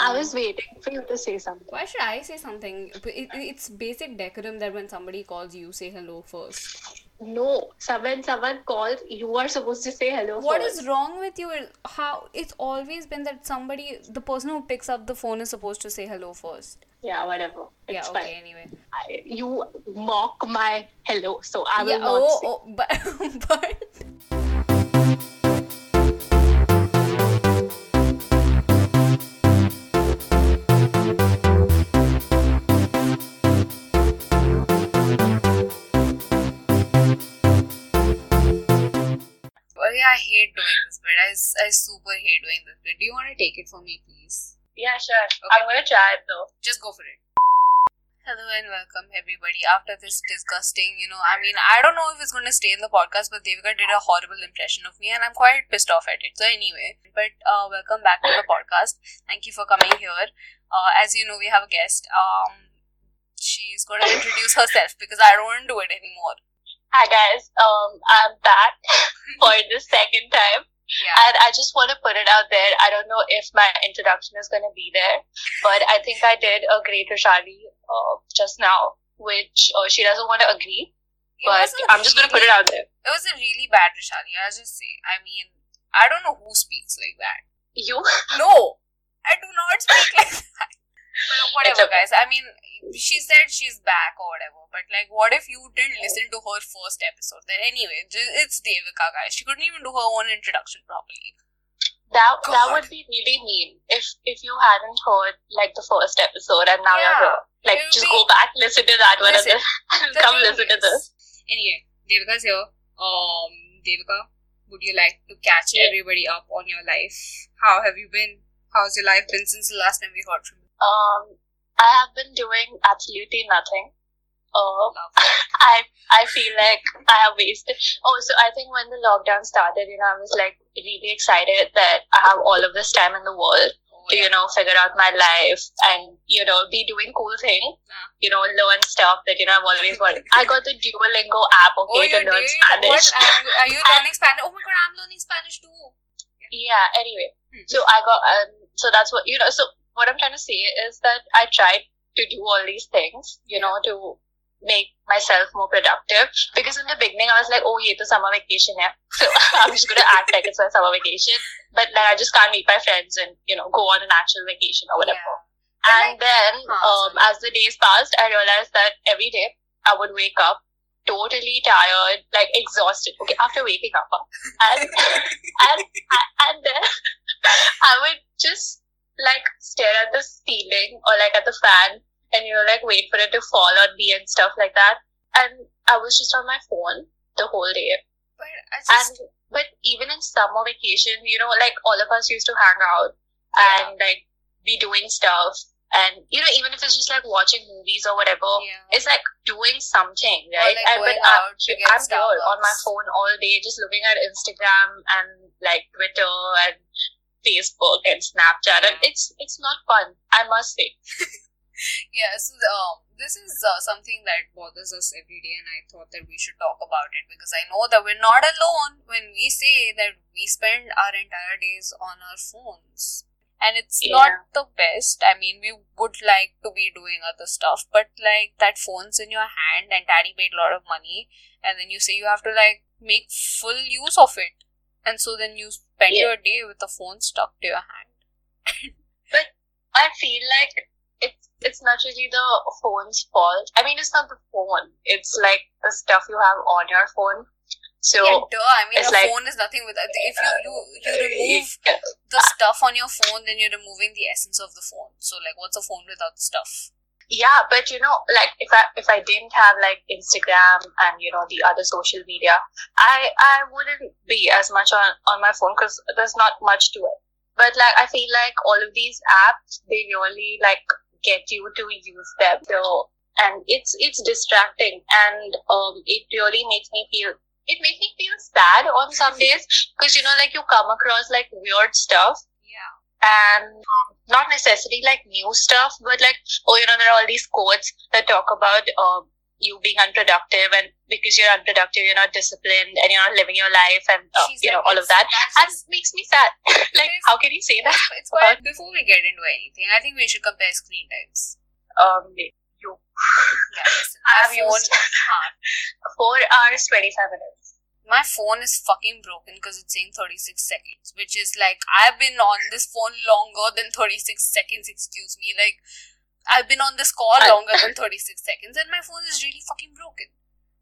I was waiting for you to say something. Why should I say something? It, it's basic decorum that when somebody calls you, say hello first. No, so when someone calls, you are supposed to say hello. What first. is wrong with you? How it's always been that somebody, the person who picks up the phone, is supposed to say hello first. Yeah, whatever. It's yeah. fine. Okay. Anyway. I, you mock my hello, so I will yeah. not Oh, say. oh, but but. I hate doing this bit. I super hate doing this bit. Do you want to take it for me, please? Yeah, sure. I'm gonna try it though. Just go for it. Hello and welcome everybody. After this disgusting, you know, I mean, I don't know if it's going to stay in the podcast, but Devika did a horrible impression of me, and I'm quite pissed off at it. So anyway, but uh, welcome back to the podcast. Thank you for coming here. Uh, as you know, we have a guest. Um, she's going to introduce herself because I don't want to do it anymore. Hi guys, um, I'm back for the second time, Yeah. and I just want to put it out there. I don't know if my introduction is gonna be there, but I think I did a great Rishali uh, just now, which uh, she doesn't want to agree. It But I'm just gonna put it out there. It was a really bad Rishali, I'll just say. I mean, I don't know who speaks like that. You, No, I do not speak like that. But whatever, guys. I mean, she said she's back or whatever. But like, what if you didn't listen to her first episode? Then anyway, it's Devika, guys. She couldn't even do her own introduction properly. that that would be really mean if if you hadn't heard like the first episode and now Yeah. you're here. Like, just be- go back, listen to that one, Listen, and then come listen to this. Anyway, Devika's here. Um, Devika, would you like to catch Yeah. everybody up on your life? How have you been? How's your life been since the last time we heard from you? Um, I have been doing absolutely nothing. Uh, I I feel like I have wasted. Oh, so I think when the lockdown started, you know, I was like really excited that I have all of this time in the world Oh, to, yeah. you know, figure out my life and, you know, be doing cool things. Ah. You know, learn stuff that, you know, I've always wanted. I got the Duolingo app, Oh, okay, you to learn did? Spanish. What? Are you, are you learning Spanish? Oh my god, I'm learning Spanish too. Yeah, anyway. Hmm. So I got, um, so that's what, you know, so what I'm trying to say is that I tried to do all these things, you know, to make myself more productive. Because in the beginning, I was like, oh, yeah, the summer vacation, yeah. So I'm just going to act like it's my summer vacation. But like, I just can't meet my friends and, you know, go on an actual vacation or whatever. And then, um, as the days passed, I realized that every day I would wake up totally tired, like exhausted. Okay, after waking up, and and and then I would just like stare at the ceiling or like at the fan, and you know, like wait for it to fall on me and stuff like that. And I was just on my phone the whole day. But just And but even in summer vacation, you know, like all of us used to hang out Yeah. and like be doing stuff. And you know, even if it's just like watching movies or whatever, yeah. it's like doing something, right? like but I'm, out I'm here on my phone all day, just looking at Instagram and like Twitter and Facebook and Snapchat, and it's it's not fun. I must say. Yeah, so um, this is uh, something that bothers us every day, and I thought that we should talk about it because I know that we're not alone when we say that we spend our entire days on our phones. And it's Yeah. not the best. I mean, we would like to be doing other stuff, but like that phone's in your hand, and daddy paid a lot of money, and then you say you have to like make full use of it. And so then you spend Yeah. your day with the phone stuck to your hand. But I feel like it's it's not really the phone's fault. I mean, it's not the phone. It's like the stuff you have on your phone. So yeah, duh. I mean, a like- phone is nothing without. If you, you, you remove the stuff on your phone, then you're removing the essence of the phone. So, like, what's a phone without the stuff? Yeah, but you know, like if I if I didn't have like Instagram and you know the other social media, I I wouldn't be as much on on my phone because there's not much to it. But like I feel like all of these apps, they really like get you to use them. So and it's it's distracting and um it really makes me feel it makes me feel sad on some days because you know like you come across like weird stuff Yeah. and um, not necessarily like new stuff, but like, oh, you know, there are all these quotes that talk about, um, you being unproductive and because you're unproductive you're not disciplined and you're not living your life and uh, you know all of that. and just, makes me sad. Like how can you say that? It's quite before we get into anything i think we should compare screen times. Um you. Yeah listen I've phone used four hours 25 minutes my phone is fucking broken because it's saying 36 seconds which is like i've been on this phone longer than 36 seconds excuse me like I've been on this call longer than 36 seconds and my phone is really fucking broken.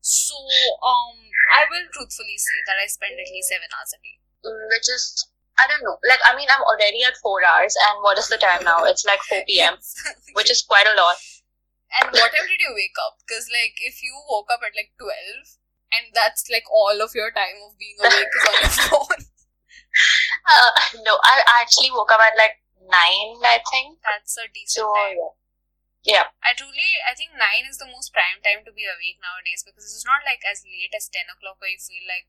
So, um, I will truthfully say that I spend at least 7 hours a day. Mm, which is, I don't know. Like, I mean, I'm already at 4 hours and what is the time now? It's like 4 p.m., which is quite a lot. And what time did you wake up? Because, like, if you woke up at like 12 and that's like all of your time of being awake is on your phone. Uh, no, I actually woke up at like 9, I think. That's a decent So, time. yeah. Yeah. I truly, I think 9 is the most prime time to be awake nowadays because it's not like as late as 10 o'clock where you feel like,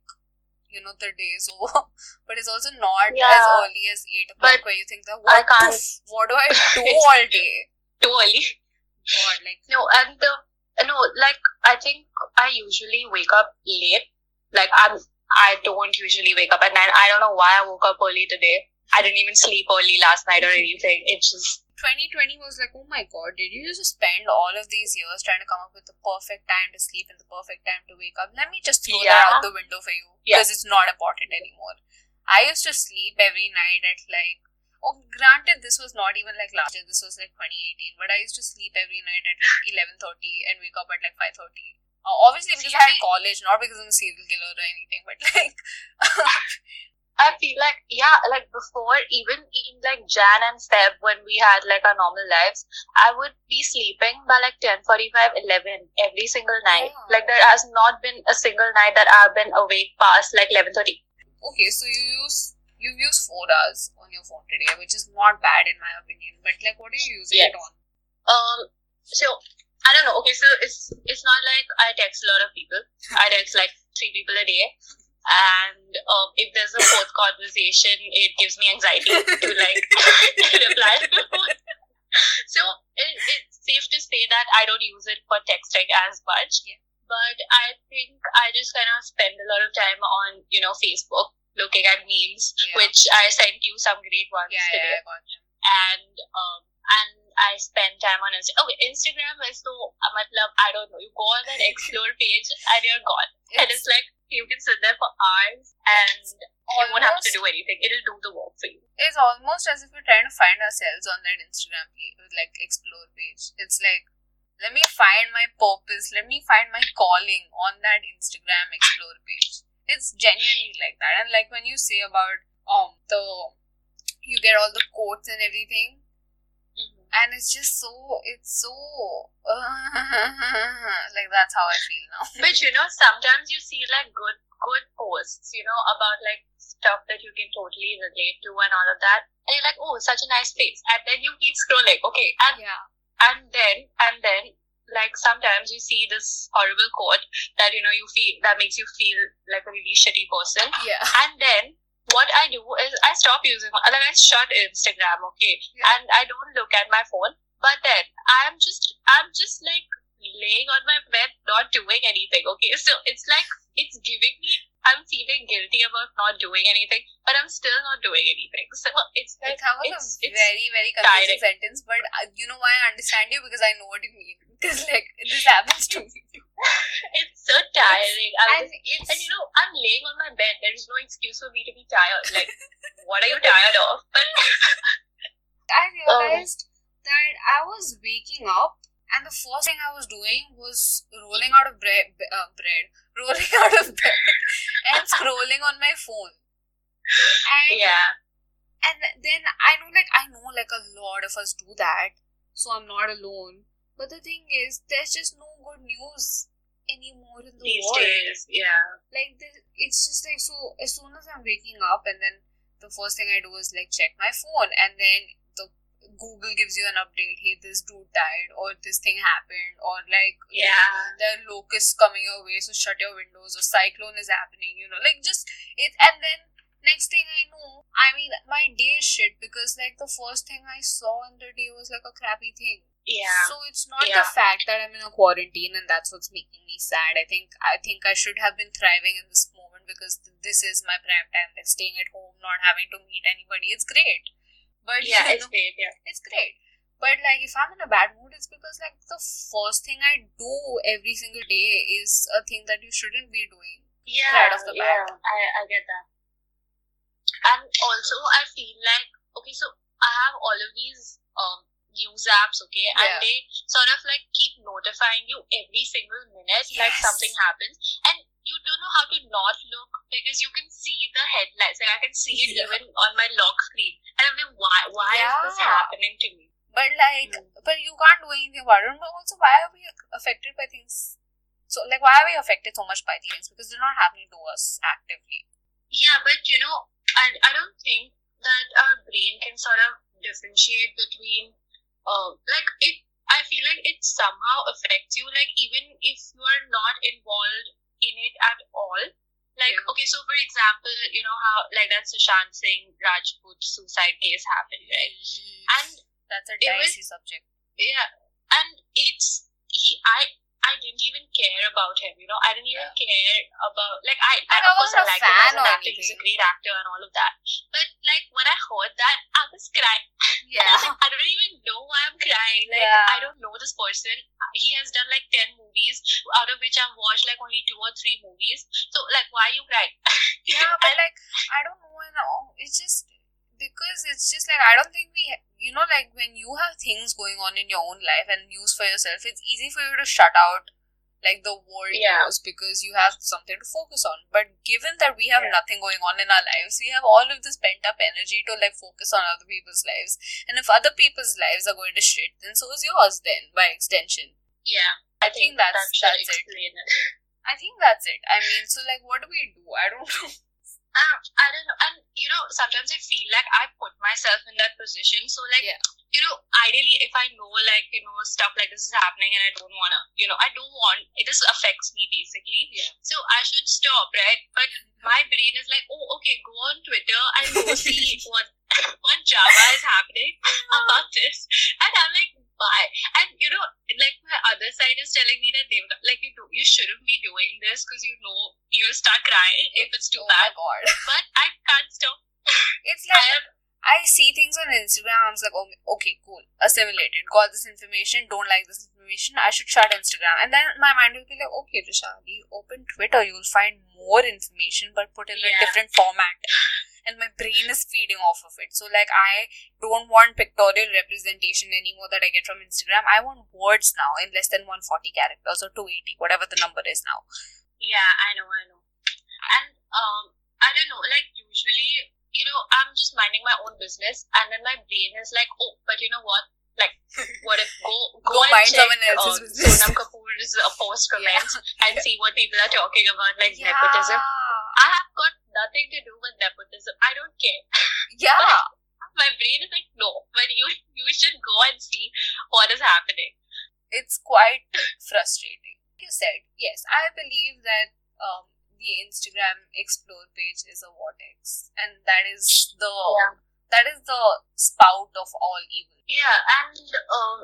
you know, the day is over. but it's also not Yeah. as early as 8 o'clock But where you think that, I what, can't- the what do I do all day? Too early. God, like, No, and the, Uh, no, like, I think I usually wake up late. Like, I'm, I don't usually wake up at 9. I don't know why I woke up early today. I didn't even sleep early last night or anything. It's just, 2020 was like, oh my god, did you just spend all of these years trying to come up with the perfect time to sleep and the perfect time to wake up? Let me just throw that out the window for you Yeah. because it's not important anymore. I used to sleep every night at like, oh, granted, this was not even like last year, this was like 2018, but I used to sleep every night at like 11.30 and wake up at like 5.30. Uh, obviously, because I had college, not because I'm a serial killer or anything, but like, I feel like, yeah, like before, even in like Jan and Feb, when we had like our normal lives, I would be sleeping by like 10, 45, 11 every single night. Yeah. Like there has not been a single night that I've been awake past like 11.30. okay, so you use you've used four hours on your phone today, which is not bad in my opinion. But like, what are you using Yes. it on? Um, so I don't know. Okay, so it's it's not like I text a lot of people. I text like three people a day, and um, if there's a fourth conversation, it gives me anxiety to like reply. so it, it's safe to say that I don't use it for texting as much. Yeah. But I think I just kind of spend a lot of time on you know Facebook looking at memes, Yeah. which I sent you some great ones Yeah, today yeah, I got you. and um and I spend time on Instagram. Okay, Instagram is so uh, matlab, I don't know. You go on that explore page and you're gone, and it's like you can sit there for hours and you won't have to do anything. It'll do the work for you. It's almost as if we're trying to find ourselves on that Instagram page, like explore page. It's like, let me find my purpose, let me find my calling on that Instagram explore page. It's genuinely like that. And like when you say about um the you get all the quotes and everything, and it's just so it's so like that's how I feel now. But you know, sometimes you see like good good posts, you know, about like stuff that you can totally relate to and all of that, and you're like, oh, such a nice face, and then you keep scrolling. Okay, and Yeah. and then and then like sometimes you see this horrible quote that you know you feel that makes you feel like a really shitty person Yeah. and then what i do is i stop using like i shut instagram okay Yeah. and i don't look at my phone but then i'm just i'm just like laying on my bed not doing anything okay so it's like it's giving me i'm feeling guilty about not doing anything but i'm still not doing anything so it's like That was it's, a it's very, very confusing sentence, but uh, you know why I understand you because I know what you mean. Because like this happens to me. it's so tiring I'm And just- it's And you know, I'm laying on my bed. There is no excuse for me to be tired. Like, what are you tired of? But I realized that I was waking up and the first thing I was doing was rolling out of bread, uh, bread, rolling out of bed, and scrolling on my phone. And yeah, and then I know like I know like a lot of us do that, so I'm not alone. But the thing is, there's just no good news anymore in the these world. days, yeah. Like it's just like so. As soon as I'm waking up, and then the first thing I do is like check my phone, and then the Google gives you an update. Hey, this dude died, or this thing happened, or like Yeah. there are locusts coming your way, so shut your windows. Or cyclone is happening. You know, like just it, and then next thing I know, I mean, my day is shit because like the first thing I saw in the day was like a crappy thing. Yeah. So it's not Yeah. the fact that I'm in a quarantine and that's what's making me sad. I think I think I should have been thriving in this moment because th- this is my prime time. Like staying at home, not having to meet anybody. It's great. But yeah, you it's know, great. Yeah. it's great. But like if I'm in a bad mood, it's because like the first thing I do every single day is a thing that you shouldn't be doing. Yeah. Right off the yeah. I, I get that. And also, I feel like okay, so I have all of these um news apps, okay, and they sort of like keep notifying you every single minute, like something happens, and you don't know how to not look because you can see the headlights like I can see it Yeah. even on my lock screen, and I'm like, why? Why is this happening to me? But like, Mm. but you can't do anything about it. But also, why are we affected by things? So like, why are we affected so much by these things? Because they're not happening to us actively. Yeah, but you know, I, I don't think that our brain can sort of differentiate between, uh, like it. I feel like it somehow affects you, like even if you are not involved in it at all. Like, Yeah. okay, so for example, you know how like that Sushant Singh Rajput suicide case happened, right? And That's a it was- subject. yeah, and it's he. I I didn't even care about him. You know, I didn't even care about like I. Like, I I wasn't a I like him as an actor. He's a great actor and all of that. But like when I heard that, I was crying. Yeah. I don't even know why I'm crying. Like Yeah. I don't know this person. He has done like ten movies, out of which I've watched like only two or three movies. So like, why are you crying? yeah, but like, I don't know. It's just because it's just like I don't think we, you know, like when you have things going on in your own life and news for yourself, it's easy for you to shut out like the world Yeah. news because you have something to focus on. But given that we have Yeah. nothing going on in our lives, we have all of this pent up energy to like focus on other people's lives. And if other people's lives are going to shit, then so is yours. Then by extension, yeah, I think that's- that that's it. it. I think that's it. I mean, so like, what do we do? I don't know. Um, I don't know, and you know, sometimes I feel like I put myself in that position. So, like, Yeah. you know, ideally, if I know, like, you know, stuff like this is happening, and I don't wanna, you know, I don't want it. Just affects me basically. Yeah. So I should stop, right? But my brain is like, oh, okay, go on Twitter and go see what what Java is happening about this, and I'm like, why? And you know, like my other side is telling me that they would like you do, you shouldn't be doing this because you know you'll start crying if it's too oh bad but I can't stop. It's I like am I see things on Instagram. I'm like, oh, okay, cool, assimilated. Got this information. Don't like this information. I should shut Instagram. And then my mind will be like, okay, Vishali, open Twitter. You'll find more information, but put in a different format. And my brain is feeding off of it. So like, I don't want pictorial representation anymore that I get from Instagram. I want words now in less than 140 characters or 280, whatever the number is now. yeah, I know, I know. And um, I don't know, like usually, you know, I'm just minding my own business, and then my brain is like, oh, but you know what? Like, what if go Go go, and mind check someone else's uh, business. Sonam Kapoor's uh, post comments and see what people are talking about, like yeah. nepotism. I have got nothing to do with nepotism. I don't care. Yeah. My brain is like, no, but you you should go and see what is happening. it's quite frustrating. You said, yes, I believe that um, the Instagram explore page is a vortex, and that is the Yeah. that is the spout of all evil. Yeah, and um,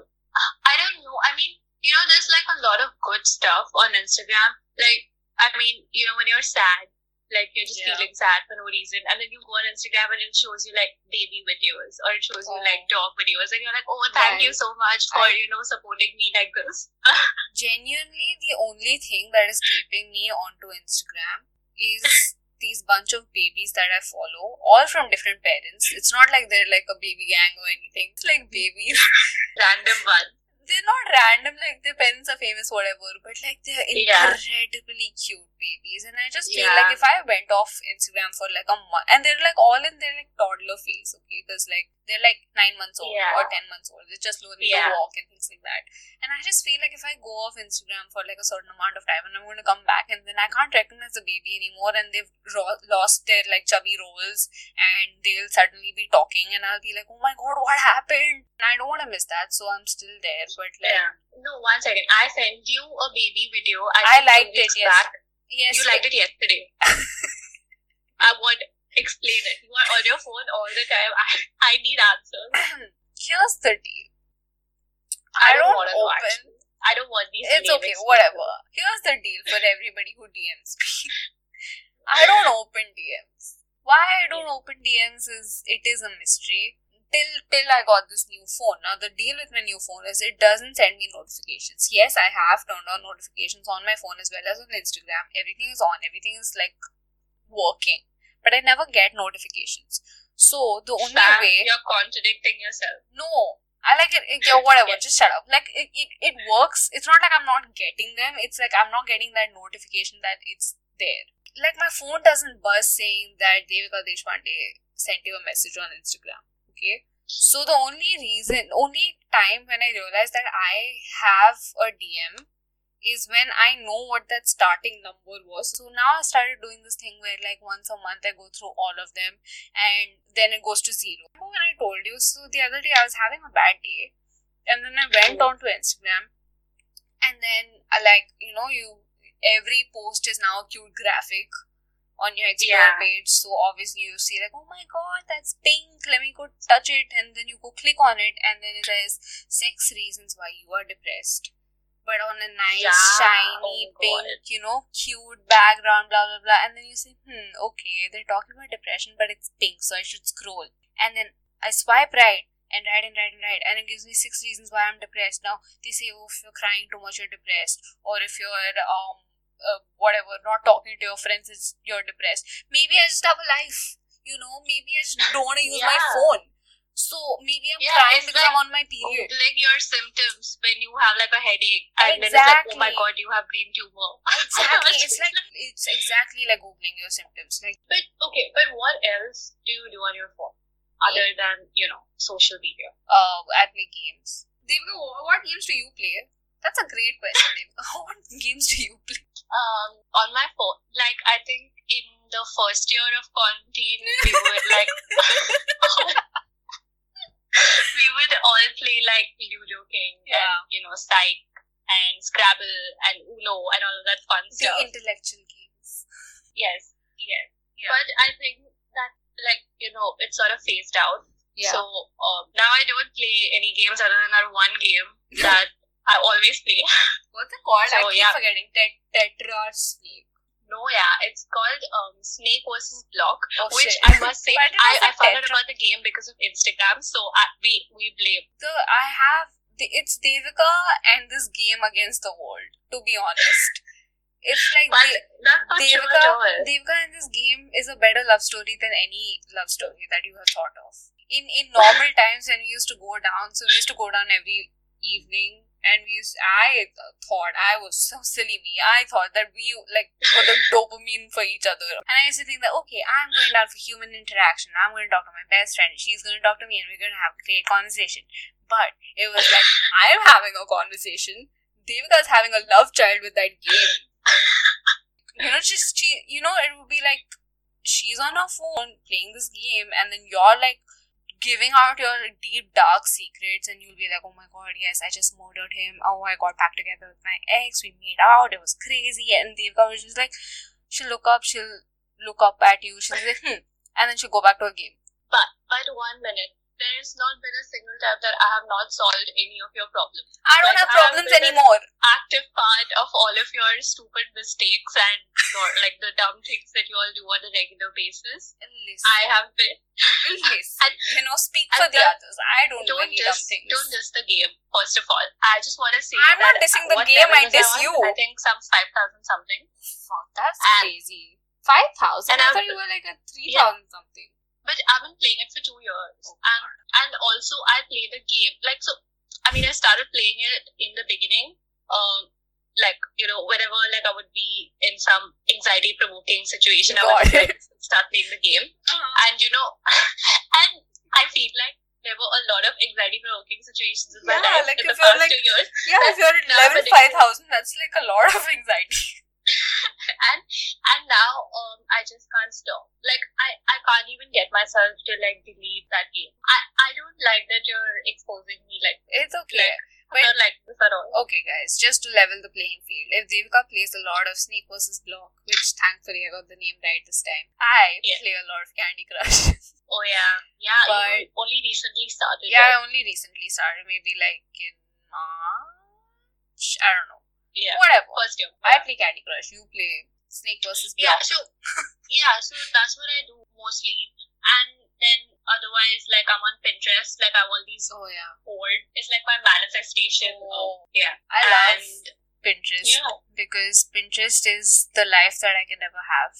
I don't know. I mean, you know, there's like a lot of good stuff on Instagram. Like, I mean, you know, when you're sad, like you're just Yeah. feeling sad for no reason, and then you go on Instagram and it shows you like baby videos or it shows you Oh. like dog videos, and you're like, oh, thank you so much for I- you know supporting me like this. Genuinely, the only thing that is keeping me onto Instagram is these bunch of babies that I follow, all from different parents. It's not like they're like a baby gang or anything. It's like mm-hmm. babies. Random one. They're not random, like their parents are famous, whatever, but like they're Yeah. incredibly cute babies. And I just feel Yeah. like if I went off Instagram for like a month, and they're like all in their like toddler phase, okay, because like they're like nine months old Yeah. or ten months old, they're just learning Yeah. to walk and things like that. And I just feel like if I go off Instagram for like a certain amount of time and I'm going to come back and then I can't recognize the baby anymore and they've ro- lost their like chubby rolls and they'll suddenly be talking and I'll be like, oh my god, what happened? And I don't want to miss that, so I'm still there. But like, Yeah. No, one second. I sent you a baby video. I I, liked it, yes. Back. yes, You liked it yesterday. I want explain it. You are on your phone all the time. I, I need answers. here's the deal. I, I don't, want to open. I don't want these. It's okay, whatever. Here's the deal for everybody who DMs me. I don't open DMs. Why I don't open DMs is it is a mystery. Till till I got this new phone. Now the deal with my new phone is it doesn't send me notifications. Yes, I have turned on notifications on my phone as well as on Instagram. Everything is on. Everything is like working. But I never get notifications. So the only Sam, way you're contradicting yourself. no. I like it, it yeah, whatever, just shut up. Like it, it, it works. It's not like I'm not getting them. It's like I'm not getting that notification that it's there. Like my phone doesn't buzz saying that Devika Deshpande sent you a message on Instagram. Okay. So the only reason, only time when I realized that I have a DM is when I know what that starting number was. So now I started doing this thing where like once a month I go through all of them and then it goes to zero. Remember when I told you? So the other day I was having a bad day and then I went on to Instagram and then I like, you know, you every post is now a cute graphic on your explore Yeah. page. So obviously you see like, oh my god, that's pink. Let me go touch it, and then you go click on it, and then it says six reasons why you are depressed. But on a nice, Yeah. shiny, Oh, pink, God. you know, cute background, blah blah blah, and then you say, hmm, okay, they're talking about depression, but it's pink, so I should scroll. And then I swipe right and right and right and right, and it gives me six reasons why I'm depressed. Now they say, oh, if you're crying too much, you're depressed, or if you're um uh, whatever, not talking to your friends, is you're depressed. Maybe I just have a life, you know. Maybe I just don't want to use my phone. So maybe I'm Yeah, crying because like I'm on my period. Like your symptoms when you have like a headache, and then it's like, oh my god, you have brain tumor. Exactly. It's like it's exactly like googling your symptoms. Like But okay, but what else do you do on your phone other than you know social media? uh, I play games. Devika, what games do you play? That's a great question, Devika. what games do you play? Um, on my phone, like I think in the first year of quarantine, we would like we would all play like Ludo King Yeah. and you know Psych and Scrabble and Uno and all of that fun The stuff. intellectual games. Yes, yes. Yeah. But I think that like you know it sort of phased out. Yeah. So um, now I don't play any games other than that one game that I always play. What's it called? I keep yeah. forgetting. Tet- Tetra Snake. No, yeah, it's called um, Snake versus Block, Oh, which shit. I must say I I, found out about the game because of Instagram. So I, we we blame. the I have the, it's Devika and this game against the world. To be honest, it's like De- that's not true Devika. Devika in this game is a better love story than any love story that you have thought of. In in normal times when we used to go down, so we used to go down every evening, and we used. I thought I was so silly me. I thought that we like were the dopamine for each other, and I used to think that okay, I'm going down for human interaction. I'm going to talk to my best friend. She's going to talk to me, and we're going to have a great conversation. But it was like I'm having a conversation. Devika's having a love child with that game you know, just she, you know, it would be like she's on her phone playing this game, and then you're like giving out your deep dark secrets, and you'll be like, oh my god, yes, I just murdered him. Oh, I got back together with my ex. We made out. It was crazy. And Devika was just like, she'll look up, she'll look up at you, she'll say, hmm, and then she'll go back to her game. But but one minute, there has not been a single time that I have not solved any of your problems. I don't Like, have have problems a- anymore. Active part of all of your stupid mistakes and like the dumb things that you all do on a regular basis. Listen, I have been. listen. And- you know, speak for the that- others. I don't, do Don't any dumb things. don't diss the game. First of all, I just want to say I'm not dissing the game, I diss you. I think some five thousand something. Fuck, that's And- crazy. Five thousand? I thought you were like a three thousand something. But I've been playing it for two years, and and also I play the game like so. I mean, I started playing it in the beginning, um, like you know, whenever like I would be in some anxiety-provoking situation, I would like, start playing the game, and you know, and I feel like there were a lot of anxiety-provoking situations in my Yeah, life like in if the you're, past like- two years, Yeah, if you're at level five thousand, that's like a lot of anxiety. and and now um I just can't stop. Like I I can't even get myself to like delete that game. I I don't like that you're exposing me like It's okay. I don't like this at all. Okay, guys, just to level the playing field, if Devika plays a lot of Snake versus Block, which thankfully I got the name right this time, I Yeah. play a lot of Candy Crush. Oh yeah, yeah. But- you only recently started. yeah, I only recently started, maybe like in March. I don't know. Yeah. Whatever. First year. I play Candy Crush. You play Snake versus Yeah, so yeah, so that's what I do mostly. And then otherwise, like I'm on Pinterest, like I have all these Oh yeah. board. It's like my manifestation. Oh. Of, yeah. I love And, Pinterest yeah, because Pinterest is the life that I can never have.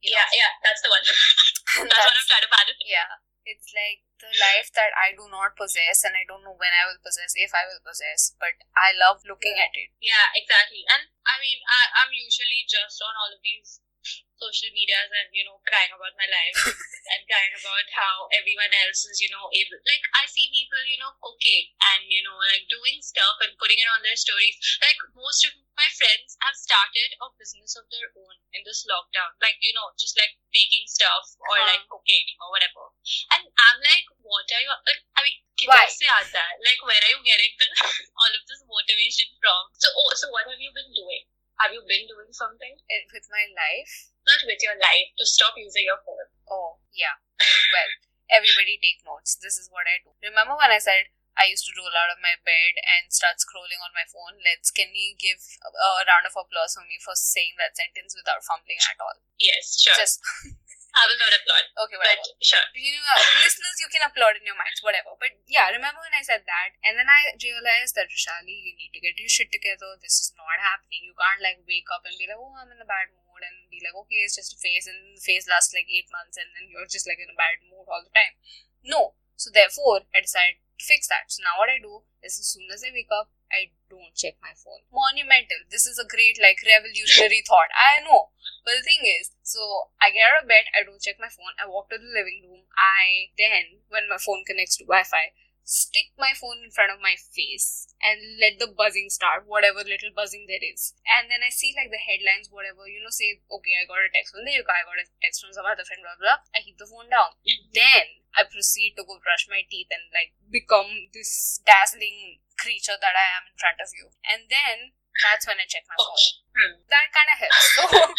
You yeah, know? yeah. That's the one. that's, what I'm trying to manifest. Yeah. It's like the life that I do not possess and I don't know when I will possess, if I will possess, but I love looking at it. Yeah, exactly. And I mean, I, I'm usually just on all of these social medias and you know, crying about my life and crying about how everyone else is, you know, able. Like, I see people, you know, cooking and, you know, like doing stuff and putting it on their stories. Like, most of my friends have started a business of their own in this lockdown. Like, you know, just like baking stuff or uh-huh. like cooking or whatever. And I'm like, what are you, like, uh, I mean, why? Like, where are you getting all of this motivation from? So, oh, so what have you been doing? Have you been doing something And with my life, not with your life to stop using your phone oh, yeah. Well, everybody take notes. This is what I do. Remember when I said I used to roll out of my bed and start scrolling on my phone? Let's, can you give a, a round of applause for me for saying that sentence without fumbling at all? yes sure Just, I will not applaud okay, but whatever. sure you know, uh, listeners, you can applaud in your minds, whatever. But yeah, remember when I said that, and then I realized that Rishali, you need to get your shit together. This is not happening. You can't like wake up and be like, oh, I'm in a bad mood, and be like, okay, it's just a phase, and the phase lasts like eight months, and then you're just like in a bad mood all the time. No. So therefore, I decided to fix that. So now what I do is, as soon as I wake up, I don't check my phone. Monumental. This is a great like revolutionary thought. I know. But the thing is, so I get out of bed, I don't check my phone, I walk to the living room, I then, when my phone connects to Wi Fi, stick my phone in front of my face and let the buzzing start, whatever little buzzing there is. And then I see like the headlines, whatever, you know, say, okay, I got a text from the Devika, I got a text from some other friend, blah blah. I keep the phone down. Mm-hmm. Then I proceed to go brush my teeth and like become this dazzling creature that I am in front of you. And then that's when I check my phone. Hmm. That kind of helps.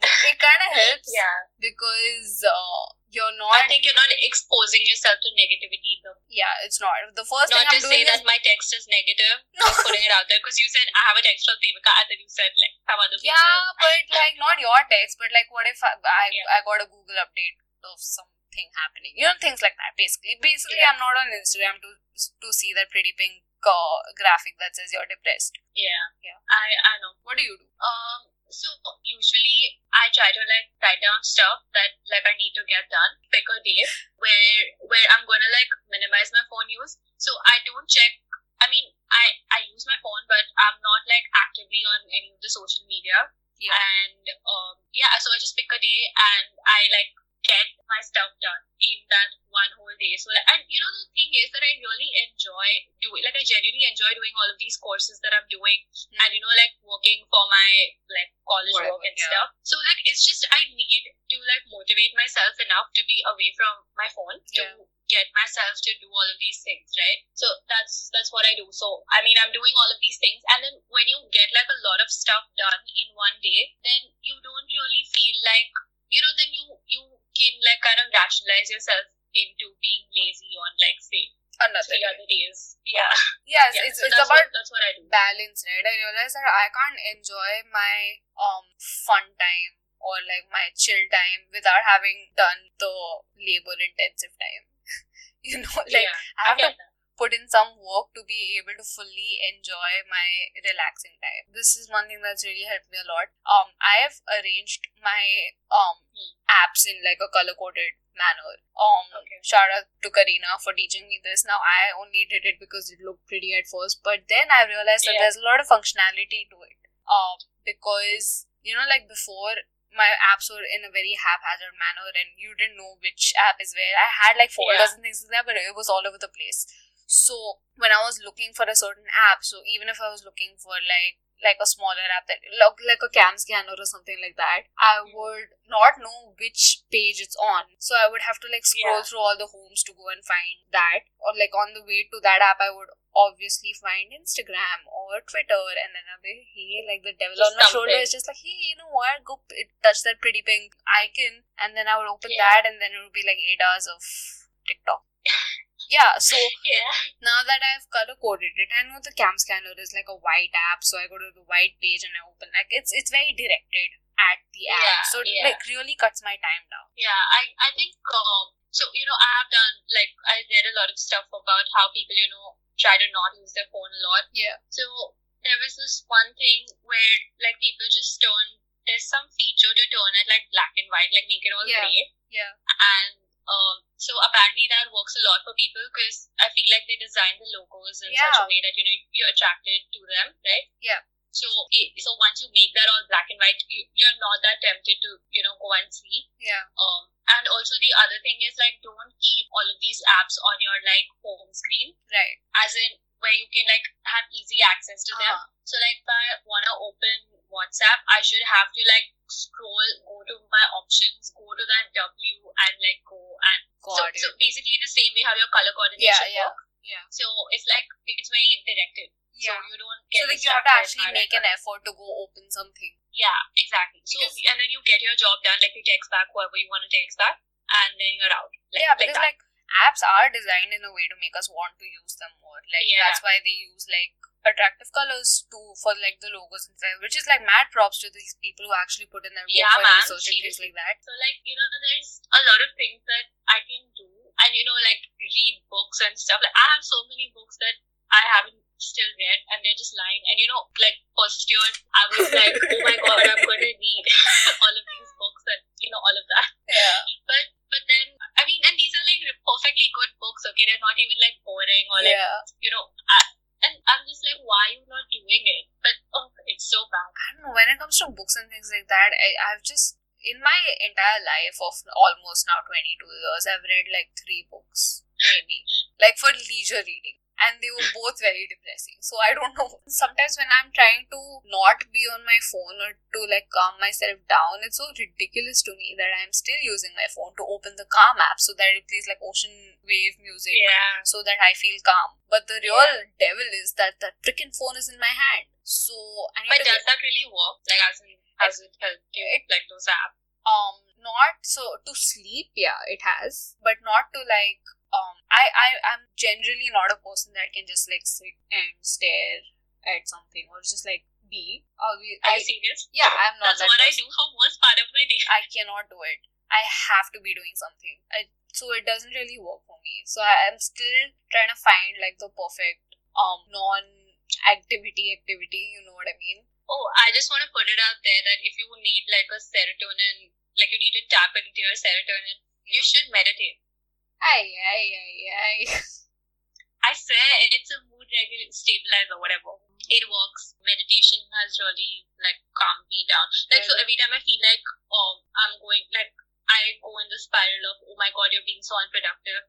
So it kind of helps yeah because uh, you're not. I think you're not exposing yourself to negativity though. Yeah, it's not. The first not thing I'm say doing is that my text is negative just putting it out there because you said I have a text from Devika and then you said like some other people yeah, but like not your text, but like what if I I, Yeah. I got a Google update of something happening? You know things like that. Basically, basically, Yeah. I'm not on Instagram to to see that pretty pink graphic that says you're depressed. yeah Yeah. I I know What do you do? Um, so usually I try to like write down stuff that like I need to get done. Pick a day where where I'm gonna like minimize my phone use. So I don't check. I mean, I I use my phone, but I'm not like actively on any of the social media. Yeah. And um, yeah, so I just pick a day and I like get my stuff done in that one whole day. So like, and you know the thing is that I really enjoy doing like I genuinely enjoy doing all of these courses that I'm doing hmm. and you know like working for my like college Whatever, work and yeah. stuff. So like it's just i need to like motivate myself enough to be away from my phone to get myself to do all of these things right? So that's that's what i do. So i mean i'm doing all of these things and then when you get like a lot of stuff done in one day then you don't really feel like you know then you you can like kind of rationalize yourself into being lazy on like say Another. three other days yeah Yes, yeah it's so it's that's about what, that's what i do balance, right? I realize that I can't enjoy my um fun time or like my chill time without having done the labor intensive time. you know, like yeah I have to that. put in some work to be able to fully enjoy my relaxing time. This is one thing that's really helped me a lot. Um, I have arranged my um. Apps in like a color coded manner. Um, Okay. shout out to Karina for teaching me this. Now I only did it because it looked pretty at first, but then I realized that Yeah. there's a lot of functionality to it. Um, because you know, like before. My apps were in a very haphazard manner, and you didn't know which app is where. I had like folders and things like that, but it was all over the place. So when I was looking for a certain app, so even if I was looking for like like a smaller app that like, like a cam scanner or something like that, I Mhm. would not know which page it's on. So I would have to like scroll Yeah. through all the homes to go and find that. Or like on the way to that app, I would obviously find Instagram or Twitter, and then I'll be hey, like the devil Just on my shoulder something. is just like hey, you know what? Go p- touch that pretty pink icon, and then I would open Yeah. that, and then it would be like eight hours of TikTok. Yeah, so Yeah. now that I've color coded it, I know the cam scanner is like a white app, so I go to the white page and I open like it's it's very directed at the app, Yeah, so it yeah. like really cuts my time down. Yeah, I, I think, um, so, you know, I have done, like, I read a lot of stuff about how people, you know, try to not use their phone a lot. Yeah, So there was this one thing where, like, people just turn, there's some feature to turn it, like, black and white, like, make it all Yeah. gray. yeah, And, um, so apparently that works a lot for people because I feel like they design the logos in such a way that, you know, you're attracted to them, right? Yeah. So, it, so once you make that all black and white, you, you're not that tempted to, you know, go and see. yeah, Um, and also the other thing is like don't keep all of these apps on your like home screen, right. as in where you can like have easy access to them. Uh-huh. So like if I wanna open WhatsApp, I should have to like scroll, go to my options, go to that W and like go and so, so basically the same way how your color coordination Yeah, yeah, work. yeah. So it's like it's very directed. So you don't So like you have to actually make an effort to go open something. Yeah, exactly. So Because- and then you get your job done, like you text back whoever you want to text back, and then you're out. Like, yeah, because that. like apps are designed in a way to make us want to use them more. Like Yeah. that's why they use like attractive colors to for like the logos and stuff, which is like mad props to these people who actually put in their work Yeah, for man, research and things like that. So like you know, there's a lot of things that I can do, and you know, like read books and stuff. Like I have so many books that I haven't still read, and they're just lying. And you know, like first year, I was like, oh my god, I'm to read all of these books and you know all of that. Yeah. But but then I mean, and these are like perfectly good books. Okay, they're not even like boring or like yeah. you know. I, and I'm just like, why are you not doing it? But oh, it's so bad. I don't know. When it comes to books and things like that, I, I've just in my entire life of almost now 22 years, I've read like three books, maybe, like for leisure reading. And they were both very depressing. So I don't know. Sometimes when I'm trying to not be on my phone or to like calm myself down, it's so ridiculous to me that I'm still using my phone to open the Calm app so that it plays like ocean wave music Yeah. so that I feel calm. But the real devil is that the freaking phone is in my hand. So I need But does that really work? Like, as in, has it helped you? it- like those apps? um not so to sleep yeah it has but not to like um i i i'm generally not a person that can just like sit and stare at something or just like be Are I, you serious? yeah i'm not That's that what I do for most part of my day. I cannot do it i have to be doing something I, so it doesn't really work for me so I, i'm still trying to find like the perfect um non activity activity you know what i mean Oh, I just want to put it out there that if you need like a serotonin, like you need to tap into your serotonin, you should meditate. ay ay ay ay I swear it's a mood regulator, stabilizer, whatever. Mm-hmm. It works. Meditation has really like calmed me down. Like so, every time I feel like oh I'm going like I go in the spiral of oh my god you're being so unproductive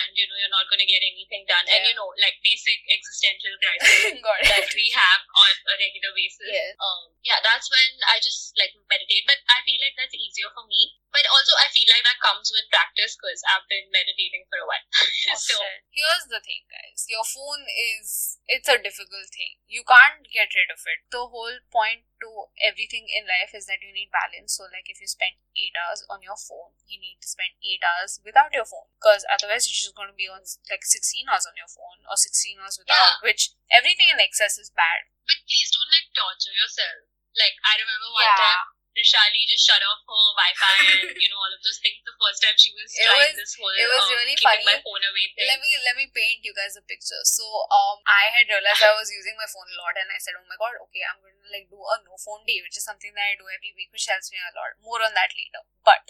and you know you're not going to get anything done and you know like basic existential crisis that we have on a regular basis. Yes. Um, yeah, that's when I just like meditate. But I feel like that's easier for me. But also, I feel like that comes with practice because I've been meditating for a while. so here's the thing guys your phone is it's a difficult thing you can't get rid of it the whole point to everything in life is that you need balance so like if you spend 8 hours on your phone you need to spend 8 hours without your phone because otherwise you're just going to be on like 16 hours on your phone or 16 hours without which everything in excess is bad but please don't like torture yourself. Like I remember one Yeah. time. Rishali just shut off her Wi-Fi and you know all of those things. The first time she was It trying was- this whole it was um, really keeping funny. my phone away thing. let me let me paint you guys a picture. So um I had realized I was using my phone a lot and I said, Oh my god, okay, I'm gonna like do a no phone day, which is something that I do every week, which helps me a lot. More on that later. But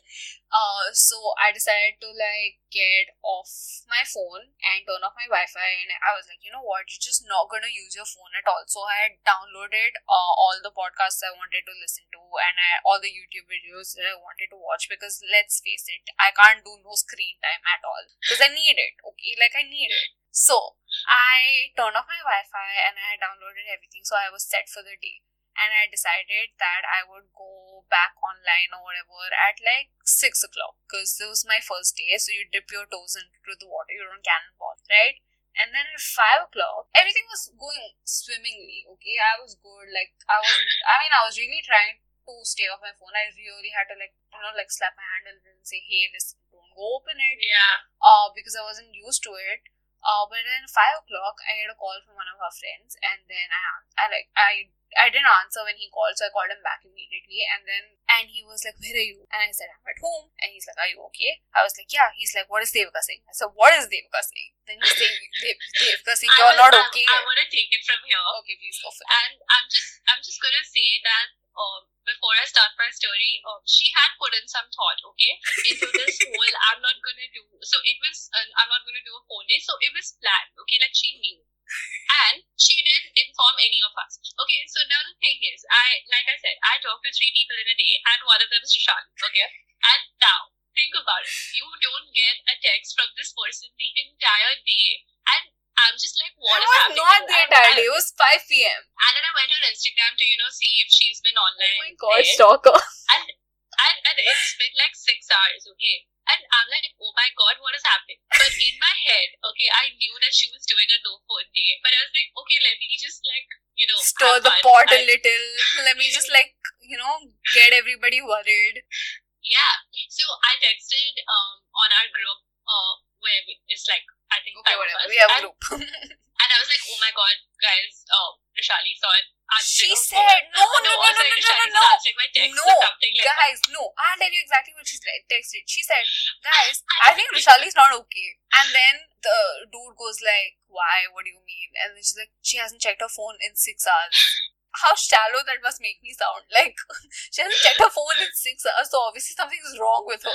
uh so I decided to like get off my phone and turn off my Wi-Fi and I was like, you know what, you're just not gonna use your phone at all. So I had downloaded uh, all the podcasts I wanted to listen to and I, all the YouTube videos that I wanted to watch because let's face it, I can't do no screen time at all because I need it. Okay, like I need it. So I turned off my Wi-Fi and I downloaded everything, so I was set for the day. And I decided that I would go back online or whatever at like six o'clock because this was my first day. So you dip your toes into the water, you're on cannonball, right? And then at five o'clock, everything was going swimmingly. Okay, I was good. Like I was, I mean, I was really trying to stay off my phone. I really had to like, you know, like slap my hand a little and say, "Hey, listen, don't go open it." yeah. uh, because I wasn't used to it. Uh, but then five o'clock, I get a call from one of our friends, and then I, I like, I, I didn't answer when he called, so I called him back immediately, and then, and he was like, "Where are you?" And I said, "I'm at home," and he's like, "Are you okay?" I was like, "Yeah." He's like, "What is Devika saying?" I said, "What is Devika saying?" Then he's saying, Dev, "Devika saying you're will- not I- okay." I, want to take it from here. okay, please go for it. And I'm just I'm just gonna say that um, before I start my story, um, she had put in some thought, okay, into this whole I'm not gonna do. So it was uh, I'm not gonna do a phone day. So it was planned, okay, like she knew, and she didn't inform any of us. Okay, so now the thing is, I like I said, I talk to three people in a day, and one of them is Rishali, okay, and now. Think about it. You don't get a text from this person the entire day, and I'm just like, what it is was happening? not entire day. It was 5 p.m. and then I went on Instagram to, you know, see if she's been online. Oh my god, there. stalker. And, and, and it's been like six hours, okay? And I'm like, oh my god, what is happening? But in my head, okay, I knew that she was doing a no phone day. But I was like, okay, let me just like, you know, Stir the pot a little. Let me just like, you know, get everybody worried. Yeah. So I texted um on our group, uh, where it's like, I think Okay, whatever. We have a and, group. and I was like, oh my god, guys, oh, Rishali saw it. She oh, said, no, no, no, oh, no, no, no, no, not answering my text No, or something like that. guys, no. I'll tell you exactly what she said- texted. She said, guys, I think think- Rishali's not okay. And then the dude goes like, why? What do you mean? And then she's like, she hasn't checked her phone in six hours. How shallow that must make me sound. Like, she hasn't checked her phone in six hours, so obviously something is wrong with her.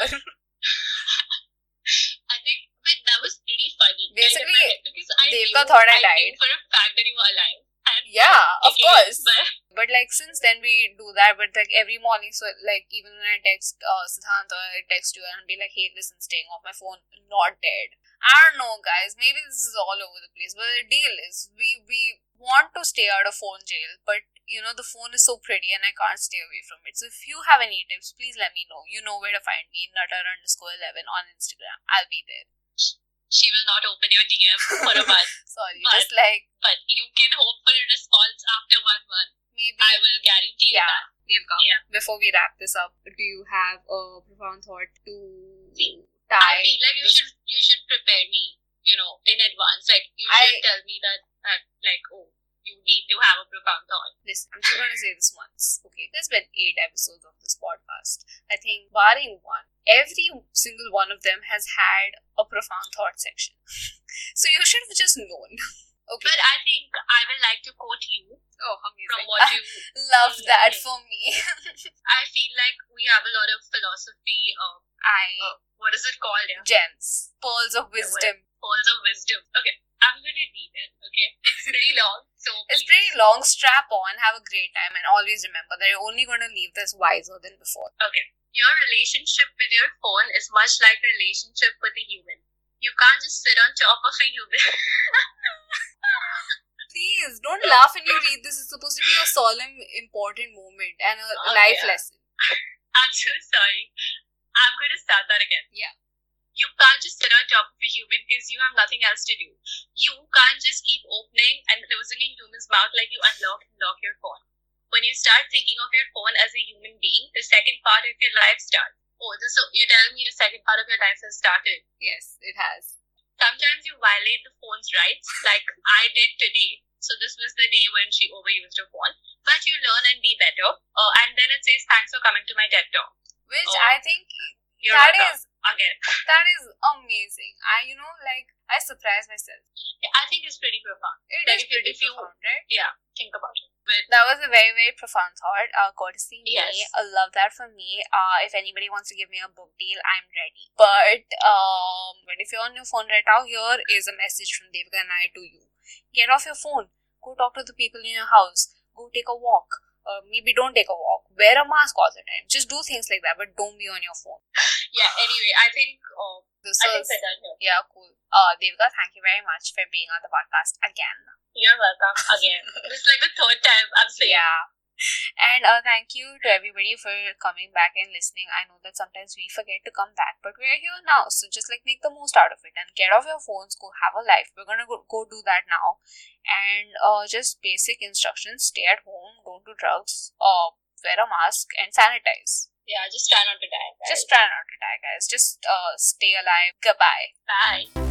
I think, but that was pretty funny. Basically, because I Devika knew, thought I I died. knew for a fact that you were alive. And yeah, of course. But But like since then we do that, but like every morning, so like even when I text uh Siddhant or I text you and be like, hey, listen, staying off my phone, not dead. I don't know, guys. Maybe this is all over the place, but the deal is we we want to stay out of phone jail, but you know the phone is so pretty and I can't stay away from it. So if you have any tips, please let me know. You know where to find me, nutter underscore eleven on Instagram. I'll be there. She will not open your DM for a month. Sorry, But- just like But you can hope for a response after one month. maybe. I will guarantee you Yeah. that. Devika, Yeah. before we wrap this up, do you have a profound thought to See, I feel like you should you should prepare me, you know, in advance. Like you I- should tell me that, that like oh you need to have a profound thought. Listen, I'm just going to say this once. Okay, there's been eight episodes of this podcast. I think, barring one, every single one of them has had a profound thought section. so you should have just known. Okay. But I think I will like to quote you oh, from what you Love that for me. I feel like we have a lot of philosophy um I uh, what is it called? Yeah. gems, pearls of wisdom. Pearls of wisdom. Okay. I'm gonna read it, okay? It's pretty long, so It's please. pretty long. Strap on, have a great time, and always remember that you're only going to leave this wiser than before. Okay, your relationship with your phone is much like a relationship with a human. You can't just sit on top of a human. Please don't laugh when you read this. It's supposed to be a solemn, important moment and a Oh, life yeah. lesson. I'm so sorry. I'm going to start that again. Yeah. You can't just sit on top of a human because you have nothing else to do. You can't just keep opening and closing a human's mouth like you unlock and lock your phone. When you start thinking of your phone as a human being, the second part of your life starts. Oh, this, so you're telling me the second part of your life has started. Yes, it has. Sometimes you violate the phone's rights, like I did today. So this was the day when she overused her phone. But you learn and be better. Uh, and then it says, thanks for coming to my TED Talk. Which Oh, I think that welcome. is Again. that is amazing. I you know like I surprise myself. Yeah, I think it's pretty profound. It Like is if you- pretty if you- profound, right? Yeah, think about it. But That was a very, very profound thought. Uh, courtesy me. I love that for me. Uh, if anybody wants to give me a book deal, I'm ready. But um, but if you're on your phone right now, here is a message from Devika and I to you. Get off your phone. Go talk to the people in your house. Go take a walk. Uh, maybe don't take a walk. Wear a mask all the time. Just do things like that, but don't be on your phone. yeah, anyway, I think uh, This I think was done here. yeah, cool. Uh, Devika, thank you very much for being on the podcast again. You're welcome again. this is like the third time I'm saying. Yeah. And uh, thank you to everybody for coming back and listening. I know that sometimes we forget to come back, but we're here now. So just like make the most out of it and get off your phones, go have a life. We're gonna go, go do that now. And uh, just basic instructions stay at home, don't do drugs, uh, wear a mask, and sanitize. Yeah, just try not to die. guys. Just try not to die, guys. Just uh, stay alive. Goodbye. bye.